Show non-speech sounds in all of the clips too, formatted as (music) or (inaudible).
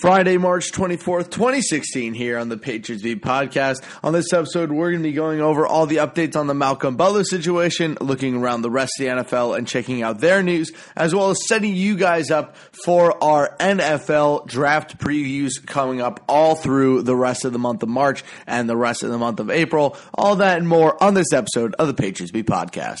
Friday, March 24th, 2016, here on the Patriots Beat podcast. On this episode, we're going to be going over all the updates on the Malcolm Butler situation, looking around the rest of the NFL and checking out their news, as well as setting you guys up for our NFL draft previews coming up all through the rest of the month of March and the rest of the month of April. All that and more on this episode of the Patriots Beat podcast.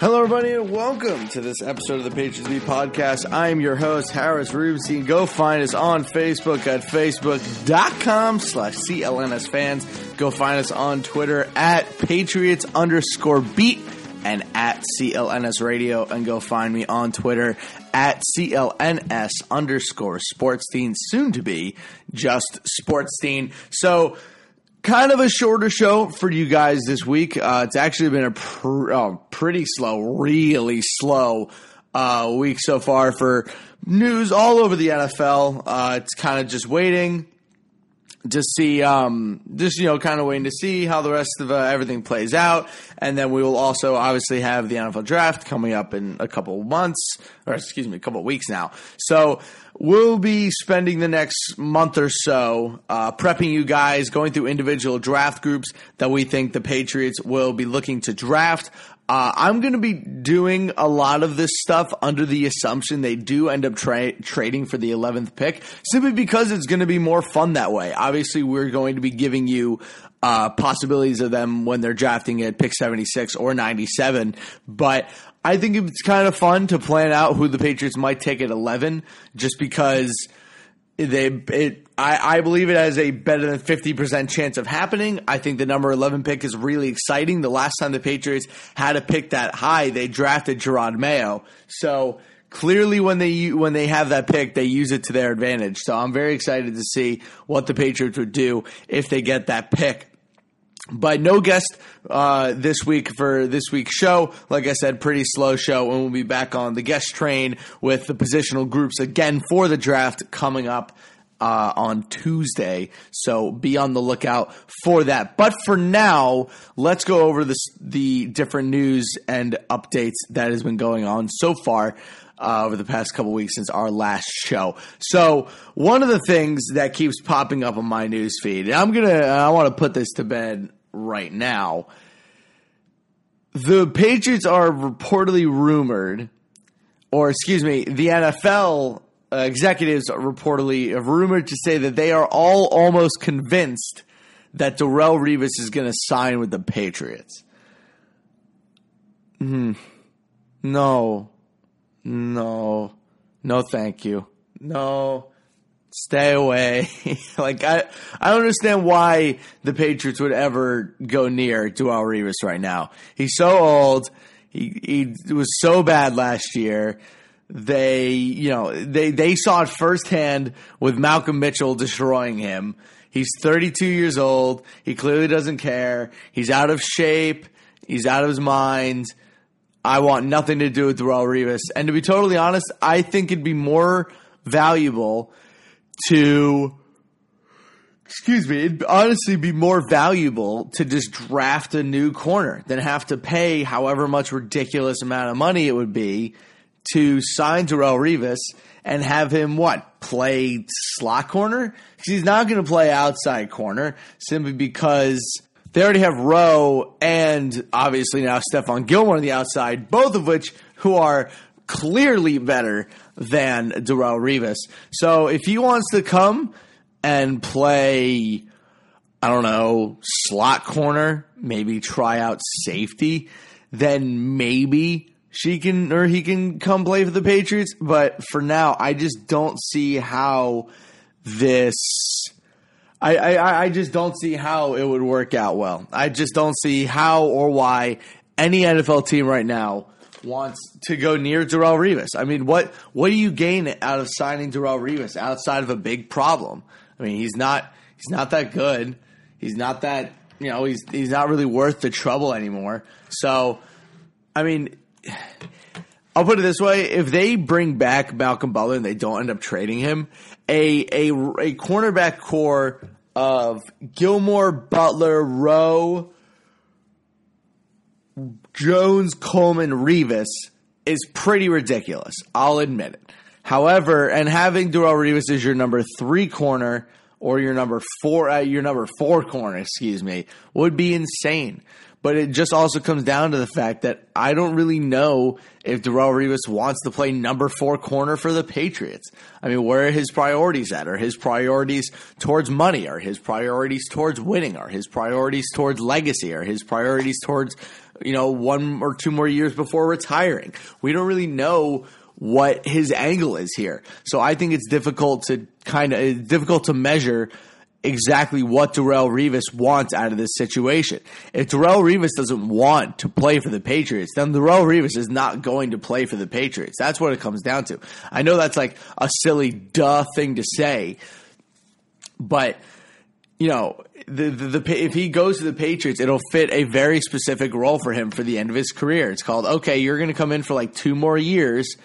Hello, everybody, and welcome to this episode of the Patriots Beat podcast. I am your host, Harris Rubenstein. Go find us on Facebook at facebook.com slash CLNS fans. Go find us on Twitter at Patriots underscore beat and at CLNS radio. And go find me on Twitter at CLNS underscore sportstein, soon to be just sportstein. So, kind of a shorter show for you guys this week. Uh, it's actually been a pr- oh, pretty slow, really slow uh, week so far for news all over the NFL. Uh, it's kind of just waiting to see, um, just you know, kind of waiting to see how the rest of uh, everything plays out, and then we will also obviously have the NFL draft coming up in a couple months, or excuse me, a couple weeks now. So we'll be spending the next month or so uh, prepping you guys, going through individual draft groups that we think the Patriots will be looking to draft. Uh, I'm going to be doing a lot of this stuff under the assumption they do end up tra- trading for the 11th pick, simply because it's going to be more fun that way. Obviously, we're going to be giving you uh, possibilities of them when they're drafting at pick 76 or 97, but I think it's kind of fun to plan out who the Patriots might take at 11, just because they it I, I believe it has a better than 50% chance of happening. I think the number 11 pick is really exciting. The last time the Patriots had a pick that high, they drafted Jerod Mayo. So clearly when they when they have that pick, they use it to their advantage. So I'm very excited to see what the Patriots would do if they get that pick. But no guest uh, this week for this week's show. Like I said, pretty slow show, and we'll be back on the guest train with the positional groups again for the draft coming up uh, on Tuesday. So be on the lookout for that. But for now, let's go over the different news and updates that has been going on so far. Uh, over the past couple weeks since our last show. So one of the things that keeps popping up on my news feed, and I'm gonna, I want to put this to bed right now. The Patriots are reportedly rumored, or excuse me, the NFL executives are reportedly rumored to say that they are all almost convinced that Darrelle Revis is going to sign with the Patriots. Hmm. No. No. No, thank you. No. Stay away. (laughs) like I, I don't understand why the Patriots would ever go near Darrelle Revis right now. He's so old. He he was so bad last year they you know they they saw it firsthand with Malcolm Mitchell destroying him. He's 32 years old. He clearly doesn't care. He's out of shape. He's out of his mind. I want nothing to do with Darrelle Revis. And to be totally honest, I think it'd be more valuable to excuse me, it'd honestly be more valuable to just draft a new corner than have to pay however much ridiculous amount of money it would be to sign Darrelle Revis and have him what play slot corner? Because he's not going to play outside corner simply because they already have Rowe and obviously now Stephon Gilmore on the outside, both of which who are clearly better than Darrelle Revis. So if he wants to come and play, I don't know, slot corner, maybe try out safety, then maybe she can or he can come play for the Patriots. But for now, I just don't see how this. I, I, I just don't see how it would work out well. I just don't see how or why any NFL team right now wants to go near Darrelle Revis. I mean, what what do you gain out of signing Darrelle Revis outside of a big problem? I mean, he's not he's not that good. He's not that you know he's he's not really worth the trouble anymore. So, I mean. I'll put it this way: if they bring back Malcolm Butler and they don't end up trading him, a a a cornerback core of Gilmore, Butler, Rowe, Jones, Coleman, Revis is pretty ridiculous. I'll admit it. However, and having Darrelle Revis as your number three corner or your number four, uh, your number four corner, excuse me, would be insane. But it just also comes down to the fact that I don't really know if Darrelle Revis wants to play number four corner for the Patriots. I mean, where are his priorities at? Are his priorities towards money? Are his priorities towards winning? Are his priorities towards legacy? Are his priorities towards, you know, one or two more years before retiring? We don't really know what his angle is here. So I think it's difficult to kind of difficult to measure exactly what Darrelle Revis wants out of this situation. If Darrelle Revis doesn't want to play for the Patriots, then Darrelle Revis is not going to play for the Patriots. That's what it comes down to. I know that's like a silly duh thing to say, but you know, the, the, the, if he goes to the Patriots, it'll fit a very specific role for him for the end of his career. It's called, okay, you're going to come in for like two more years,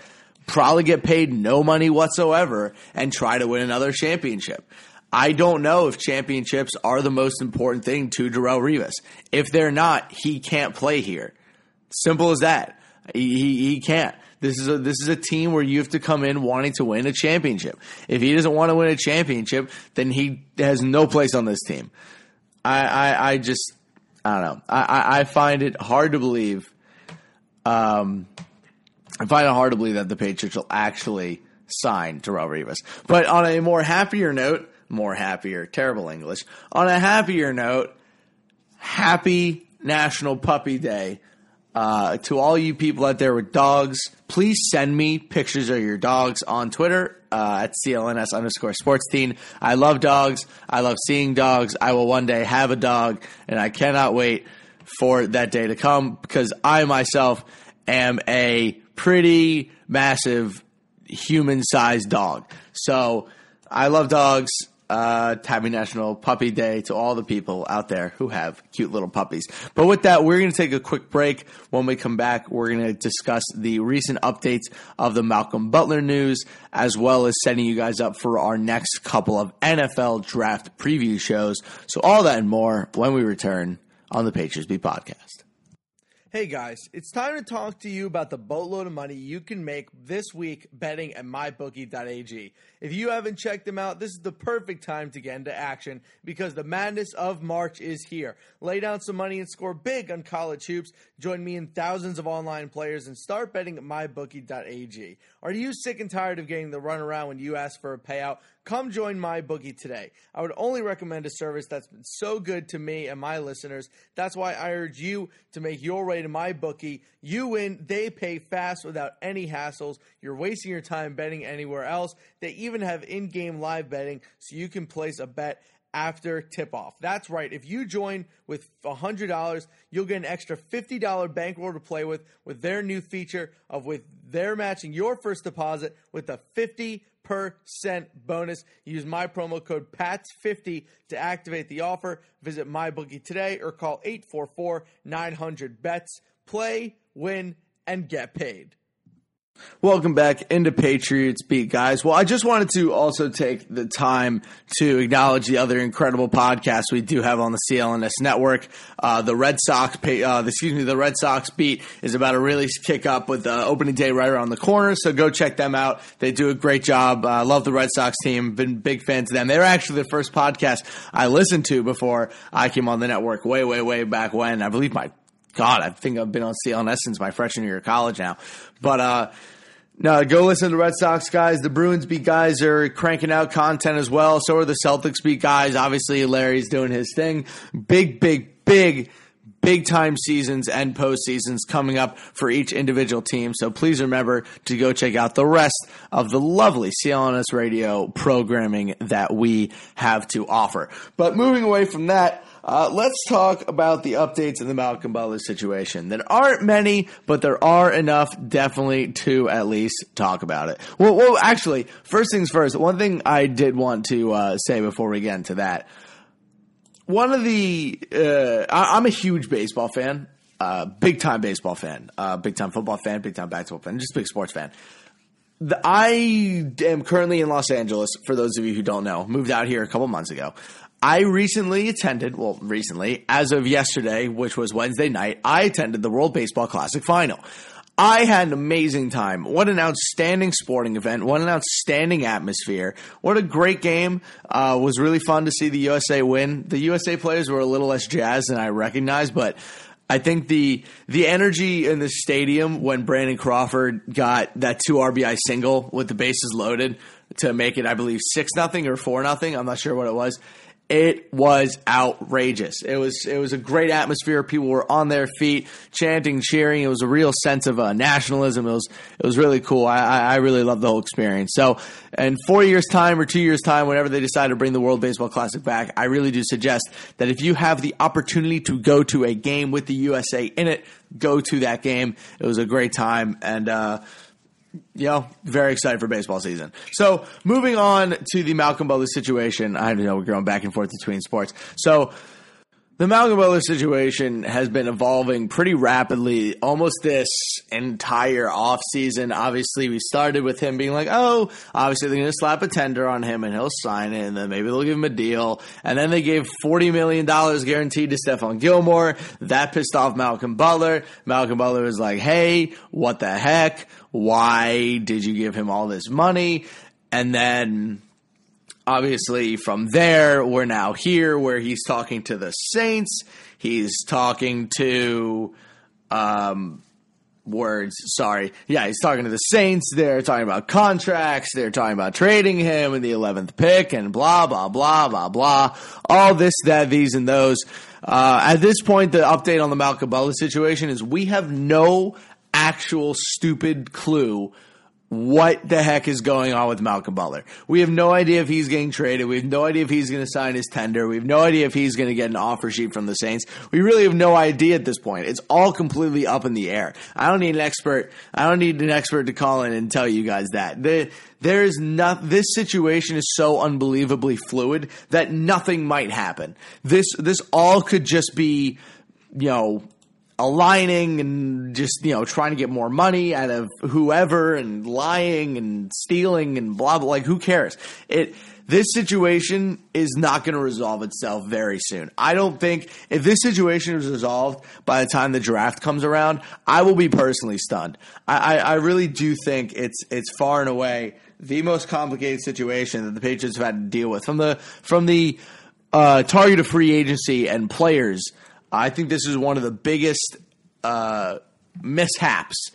probably get paid no money whatsoever, and try to win another championship. I don't know if championships are the most important thing to Darrelle Revis. If they're not, he can't play here. Simple as that. He, he, he can't. This is a this is a team where you have to come in wanting to win a championship. If he doesn't want to win a championship, then he has no place on this team. I I, I just I don't know. I, I find it hard to believe. Um, I find it hard to believe that the Patriots will actually sign Darrelle Revis. But on a more happier note, more happier, terrible English. On a happier note, happy National Puppy Day. Uh, to all you people out there with dogs, please send me pictures of your dogs on Twitter uh, at CLNS underscore sportstein. I love dogs. I love seeing dogs. I will one day have a dog, and I cannot wait for that day to come because I myself am a pretty massive human sized dog. So I love dogs uh, happy National Puppy Day to all the people out there who have cute little puppies. But with that, we're going to take a quick break. When we come back, we're going to discuss the recent updates of the Malcolm Butler news, as well as setting you guys up for our next couple of NFL draft preview shows. So, all that and more when we return on the Patriots Beat podcast. Hey guys, it's time to talk to you about the boatload of money you can make this week betting at mybookie.ag. If you haven't checked them out, this is the perfect time to get into action because the madness of March is here. Lay down some money and score big on college hoops. Join me and thousands of online players and start betting at mybookie.ag. Are you sick and tired of getting the runaround when you ask for a payout? Come join my bookie today. I would only recommend a service that's been so good to me and my listeners. That's why I urge you to make your way to my bookie. You win, they pay fast without any hassles. You're wasting your time betting anywhere else. They even have in-game live betting so you can place a bet after tip off. That's right. If you join with $100, you'll get an extra $50 bankroll to play with with their new feature of with their matching your first deposit with a 50 percent bonus. Use my promo code PATS50 to activate the offer. Visit MyBookie today or call 844 900 BETS. Play, win, and get paid. Welcome back into Patriots Beat, guys. Well, I just wanted to also take the time to acknowledge the other incredible podcasts we do have on the CLNS network. Uh, the Red Sox, uh, excuse me, the Red Sox Beat is about to really kick up with the opening day right around the corner. So go check them out. They do a great job. I uh, love the Red Sox team. Been big fans of them. They were actually the first podcast I listened to before I came on the network way, way, way back when. I believe my God, I think I've been on CLNS since my freshman year of college now. But uh, no, go listen to the Red Sox guys. The Bruins beat guys are cranking out content as well. So are the Celtics beat guys. Obviously, Larry's doing his thing. Big, big, big, big time seasons and postseasons coming up for each individual team. So please remember to go check out the rest of the lovely CLNS radio programming that we have to offer. But moving away from that, uh, let's talk about the updates in the Malcolm Butler situation. There aren't many, but there are enough, definitely, to at least talk about it. Well, well actually, first things first. One thing I did want to uh, say before we get into that. One of the, uh, I, am a huge baseball fan, uh, big time baseball fan, uh, big time football fan, big time basketball fan, just big sports fan. I am currently in Los Angeles. For those of you who don't know, moved out here a couple months ago. I recently attended, well, recently, as of yesterday, which was Wednesday night, I attended the World Baseball Classic final. I had an amazing time. What an outstanding sporting event. What an outstanding atmosphere. What a great game. Uh, was really fun to see the USA win. The USA players were a little less jazzed than I recognized, but I think the the energy in the stadium when Brandon Crawford got that two RBI single with the bases loaded to make it, I believe, six nothing or four nothing. I'm not sure what it was it was outrageous. It was it was a great atmosphere. People were on their feet, chanting, cheering. It was a real sense of uh, nationalism. It was it was really cool. I, I really loved the whole experience. So, in four years' time or two years' time, whenever they decide to bring the World Baseball Classic back, I really do suggest that if you have the opportunity to go to a game with the USA in it, go to that game. It was a great time and. Uh, you know, very excited for baseball season. So moving on to the Malcolm Butler situation. I know we're going back and forth between sports. So the Malcolm Butler situation has been evolving pretty rapidly almost this entire offseason. Obviously, we started with him being like, oh, obviously they're going to slap a tender on him and he'll sign it, and then maybe they'll give him a deal. And then they gave $40 million guaranteed to Stephon Gilmore. That pissed off Malcolm Butler. Malcolm Butler was like, hey, what the heck? Why did you give him all this money? And then obviously from there we're now here where he's talking to the saints. He's talking to um words. Sorry. Yeah he's talking to the saints. They're talking about contracts. They're talking about trading him in the 11th pick and blah blah blah blah blah. All this that these and those. Uh, at this point the update on the malcolm butler situation is we have no actual stupid clue what the heck is going on with Malcolm Butler. We have no idea if he's getting traded. We have no idea if he's going to sign his tender. We have no idea if he's going to get an offer sheet from the Saints. We really have no idea at this point. It's all completely up in the air. I don't need an expert. I don't need an expert to call in and tell you guys that. The, there is not, this situation is so unbelievably fluid that nothing might happen. This, this all could just be, you know, aligning and just you know trying to get more money out of whoever and lying and stealing and blah blah like who cares it this situation is not going to resolve itself very soon. I don't think if this situation is resolved by the time the draft comes around, I will be personally stunned. I, I, I really do think it's it's far and away the most complicated situation that the Patriots have had to deal with from the from the uh, target of free agency and players I think this is one of the biggest uh, mishaps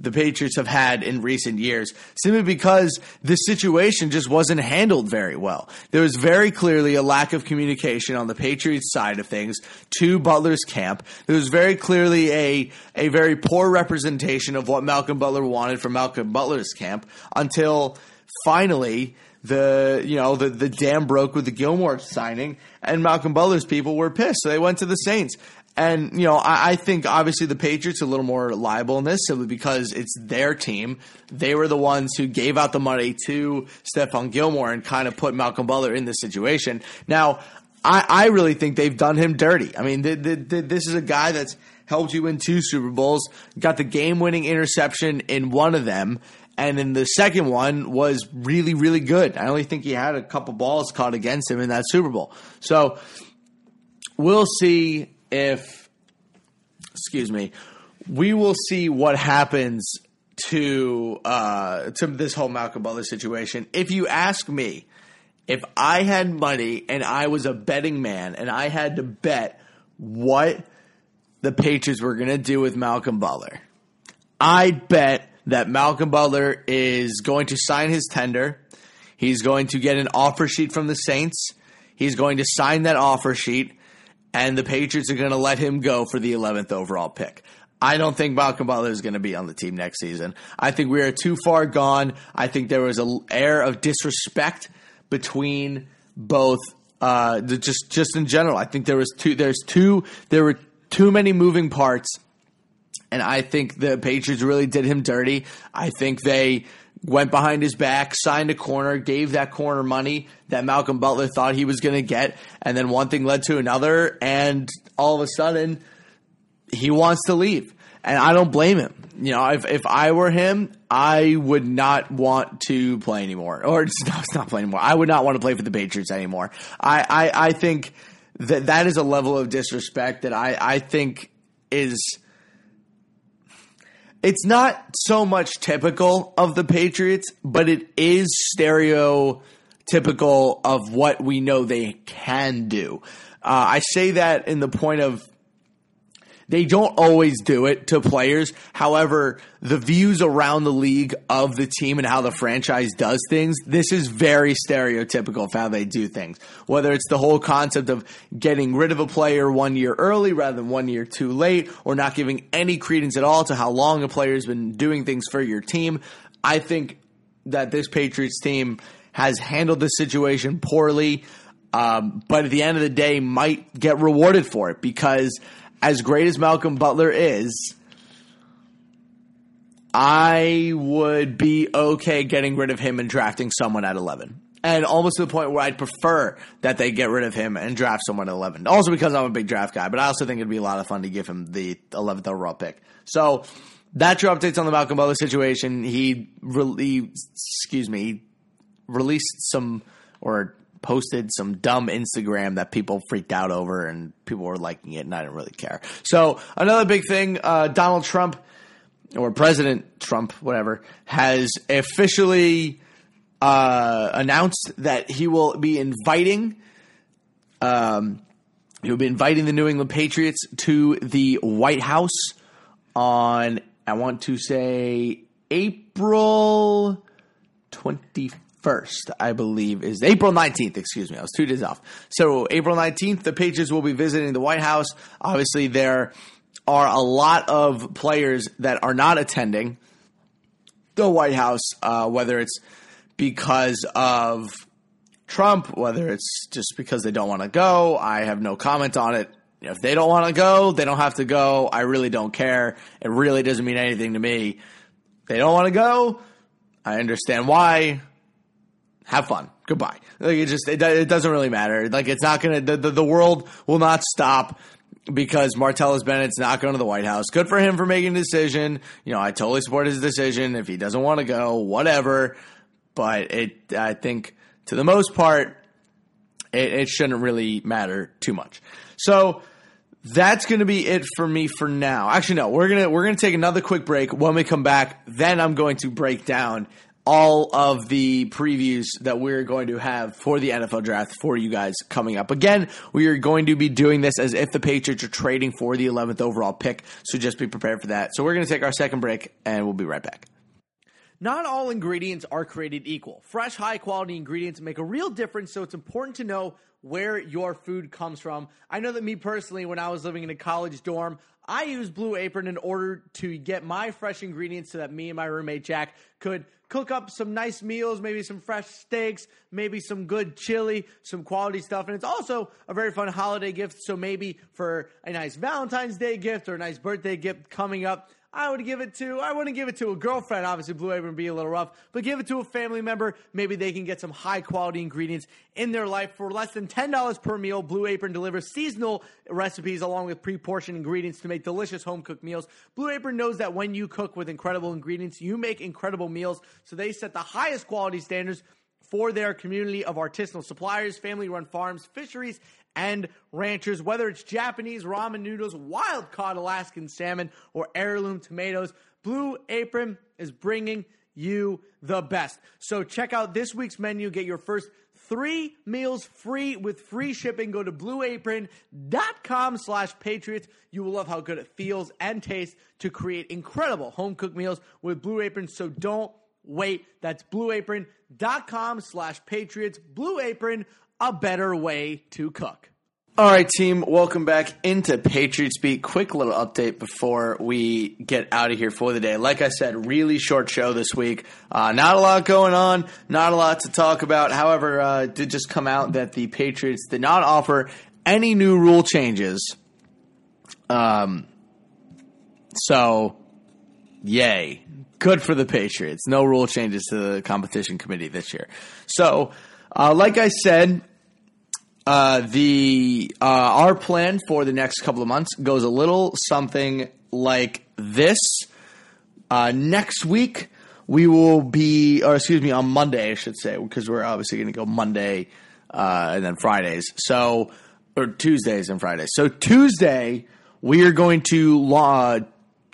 the Patriots have had in recent years, simply because this situation just wasn't handled very well. There was very clearly a lack of communication on the Patriots side of things to Butler's camp. There was very clearly a a very poor representation of what Malcolm Butler wanted from Malcolm Butler's camp until finally the you know the the dam broke with the Gilmore signing, and Malcolm Butler's people were pissed, so they went to the Saints. And you know, I, I, think obviously the Patriots are a little more liable in this simply because it's their team. They were the ones who gave out the money to Stephon Gilmore and kind of put Malcolm Butler in this situation. Now, I, I really think they've done him dirty. I mean, the, the, the, this is a guy that's helped you win two Super Bowls, got the game-winning interception in one of them, and then the second one was really, really good. I only think he had a couple balls caught against him in that Super Bowl. So we'll see if, excuse me, we will see what happens to uh, to this whole Malcolm Butler situation. If you ask me, if I had money and I was a betting man and I had to bet what the Patriots were going to do with Malcolm Butler, I'd bet that Malcolm Butler is going to sign his tender. He's going to get an offer sheet from the Saints. He's going to sign that offer sheet, and the Patriots are going to let him go for the 11th overall pick. I don't think Malcolm Butler is going to be on the team next season. I think we are too far gone. I think there was an air of disrespect between both Uh, just just in general, I think there was two. There's two. There were too many moving parts, and I think the Patriots really did him dirty. I think they went behind his back, signed a corner, gave that corner money that Malcolm Butler thought he was going to get, and then one thing led to another, and all of a sudden he wants to leave, and I don't blame him. You know, if if I were him, I would not want to play anymore, or (laughs) it's not, it's not play anymore. I would not want to play for the Patriots anymore. I I, I think that that is a level of disrespect that I I think is it's not so much typical of the Patriots, but it is stereotypical of what we know they can do. Uh, I say that in the point of they don't always do it to players. However, the views around the league of the team and how the franchise does things, this is very stereotypical of how they do things. Whether it's the whole concept of getting rid of a player one year early rather than one year too late, or not giving any credence at all to how long a player's been doing things for your team. I think that this Patriots team has handled the situation poorly. Um, but at the end of the day, might get rewarded for it because as great as Malcolm Butler is, I would be okay getting rid of him and drafting someone at 11. And almost to the point where I'd prefer that they get rid of him and draft someone at 11. Also because I'm a big draft guy, but I also think it'd be a lot of fun to give him the 11th overall pick. So that's your updates on the Malcolm Butler situation. He, re- excuse me, released some or posted some dumb Instagram that people freaked out over and people were liking it and I didn't really care. So another big thing, uh, Donald Trump or President Trump, whatever, has officially uh, announced that he will be inviting. Um, he'll be inviting the New England Patriots to the White House on I want to say April 21st 1st, I believe, is April 19th. Excuse me, I was two days off. So, April 19th, the Patriots will be visiting the White House. Obviously, there are a lot of players that are not attending the White House, uh, whether it's because of Trump, whether it's just because they don't want to go. I have no comment on it. If they don't want to go, they don't have to go. I really don't care. It really doesn't mean anything to me. They don't want to go. I understand why have fun. Goodbye. Like it just it, it doesn't really matter. Like it's not gonna the, the, the world will not stop because Martellus Bennett's not going to the White House. Good for him for making a decision. You know, I totally support his decision. If he doesn't want to go, whatever. But it, I think, to the most part, it, it shouldn't really matter too much. So that's going to be it for me for now. Actually, no, we're gonna we're gonna take another quick break. When we come back, then I'm going to break down all of the previews that we're going to have for the NFL draft for you guys coming up. Again, we are going to be doing this as if the Patriots are trading for the 11th overall pick, so just be prepared for that. So we're going to take our second break and we'll be right back. Not all ingredients are created equal. Fresh, high quality ingredients make a real difference, so it's important to know where your food comes from. I know that me personally, when I was living in a college dorm, I used Blue Apron in order to get my fresh ingredients so that me and my roommate Jack could cook up some nice meals, maybe some fresh steaks, maybe some good chili, some quality stuff. And it's also a very fun holiday gift. So maybe for a nice Valentine's Day gift or a nice birthday gift coming up, I would give it to, I wouldn't give it to a girlfriend. Obviously, Blue Apron would be a little rough, but give it to a family member. Maybe they can get some high quality ingredients in their life for less than $10 per meal. Blue Apron delivers seasonal recipes along with pre portioned ingredients to make delicious home cooked meals. Blue Apron knows that when you cook with incredible ingredients, you make incredible meals. So they set the highest quality standards for their community of artisanal suppliers, family run farms, fisheries, and ranchers, whether it's Japanese ramen noodles, wild caught Alaskan salmon, or heirloom tomatoes. Blue Apron is bringing you the best. So check out this week's menu. Get your first three meals free with free shipping. Go to blueapron.com slash patriots. You will love how good it feels and tastes to create incredible home cooked meals with Blue Apron. So don't wait. That's blueapron.com slash patriots. Blue Apron, a better way to cook. All right, team, welcome back into Patriots Beat. Quick little update before we get out of here for the day. Like I said, really short show this week. Uh, not a lot going on, not a lot to talk about. However, uh, did just come out that the Patriots did not offer any new rule changes. Um, so, yay. Good for the Patriots. No rule changes to the competition committee this year. So, uh, like I said, uh, the uh, our plan for the next couple of months goes a little something like this. Uh, next week we will be, or excuse me, on Monday I should say, because we're obviously going to go Monday uh, and then Fridays. So or Tuesdays and Fridays. So Tuesday we are going to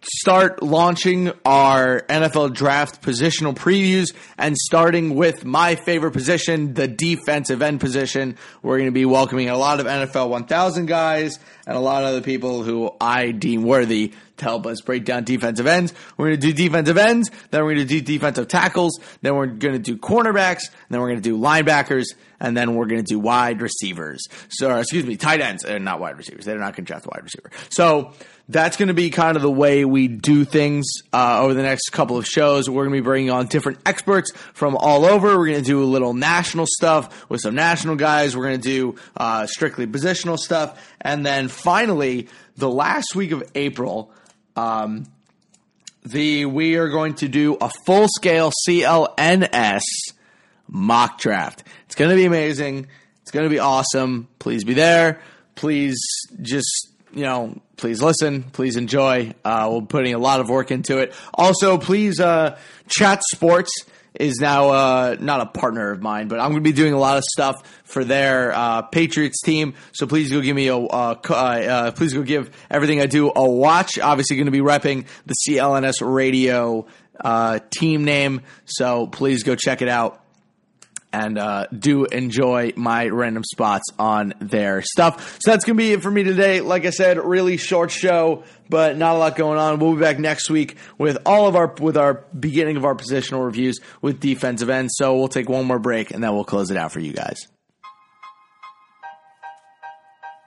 start launching our NFL draft positional previews and starting with my favorite position, the defensive end position. We're going to be welcoming a lot of NFL 1000 guys and a lot of other people who I deem worthy to help us break down defensive ends. We're going to do defensive ends, then we're going to do defensive tackles, then we're going to do cornerbacks, then we're going to do linebackers, and then we're going to do wide receivers. So, excuse me, tight ends, uh, not wide receivers. They're not going to draft wide receiver. So, that's going to be kind of the way we do things uh, over the next couple of shows. We're going to be bringing on different experts from all over. We're going to do a little national stuff with some national guys. We're going to do uh, strictly positional stuff. And then finally, the last week of April, um, the we are going to do a full scale CLNS mock draft. It's going to be amazing. It's going to be awesome. Please be there. Please just you know, please listen, please enjoy. Uh, we're putting a lot of work into it. Also, please, uh, Chat Sports is now uh, not a partner of mine, but I'm going to be doing a lot of stuff for their uh, Patriots team. So please go give me a uh, uh, please go give everything I do a watch. Obviously, going to be repping the CLNS Radio uh, team name. So please go check it out and uh, do enjoy my random spots on their stuff. So that's going to be it for me today. Like I said, really short show, but not a lot going on. We'll be back next week with all of our with our beginning of our positional reviews with defensive ends. So we'll take one more break and then we'll close it out for you guys.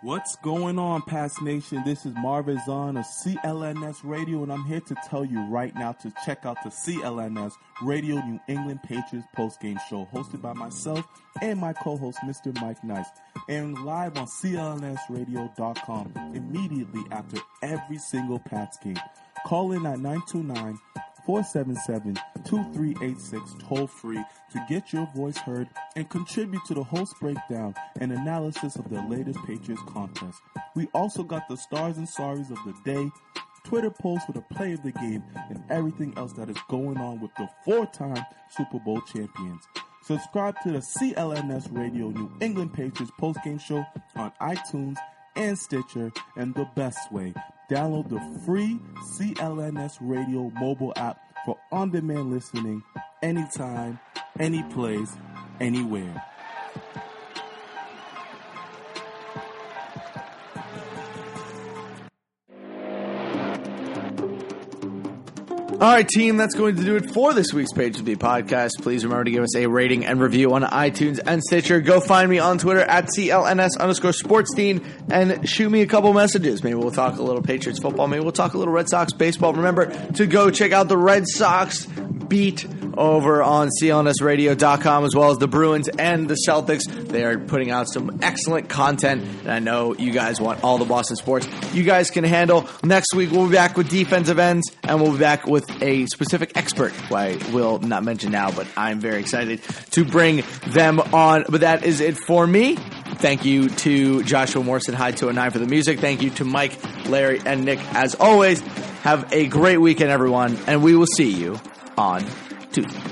What's going on, Pats Nation? This is Marvin Zahn of CLNS Radio, and I'm here to tell you right now to check out the CLNS Radio New England Patriots postgame show hosted by myself and my co-host, Mr. Mike Nice, and live on CLNSradio.com immediately after every single Pats game. Call in at 929 477 2386 toll free to get your voice heard and contribute to the host breakdown and analysis of the latest Patriots contest. We also got the stars and sorries of the day, Twitter posts for the play of the game, and everything else that is going on with the four time Super Bowl champions. Subscribe to the CLNS Radio New England Patriots postgame show on iTunes and Stitcher, and the best way, download the free CLNS Radio mobile app for on demand listening anytime, any place, anywhere. All right, team, that's going to do it for this week's Page of the podcast. Please remember to give us a rating and review on iTunes and Stitcher. Go find me on Twitter at CLNS underscore sports team and shoot me a couple messages. Maybe we'll talk a little Patriots football. Maybe we'll talk a little Red Sox baseball. Remember to go check out the Red Sox beat over on clnsradio.com as well as the Bruins and the Celtics. They are putting out some excellent content, and I know you guys want all the Boston sports you guys can handle. Next week, we'll be back with defensive ends, and we'll be back with a specific expert who I will not mention now, but I'm very excited to bring them on. But that is it for me. Thank you to Joshua Morrison, High 209 for the music. Thank you to Mike, Larry, and Nick as always. Have a great weekend, everyone, and we will see you on Tuesday.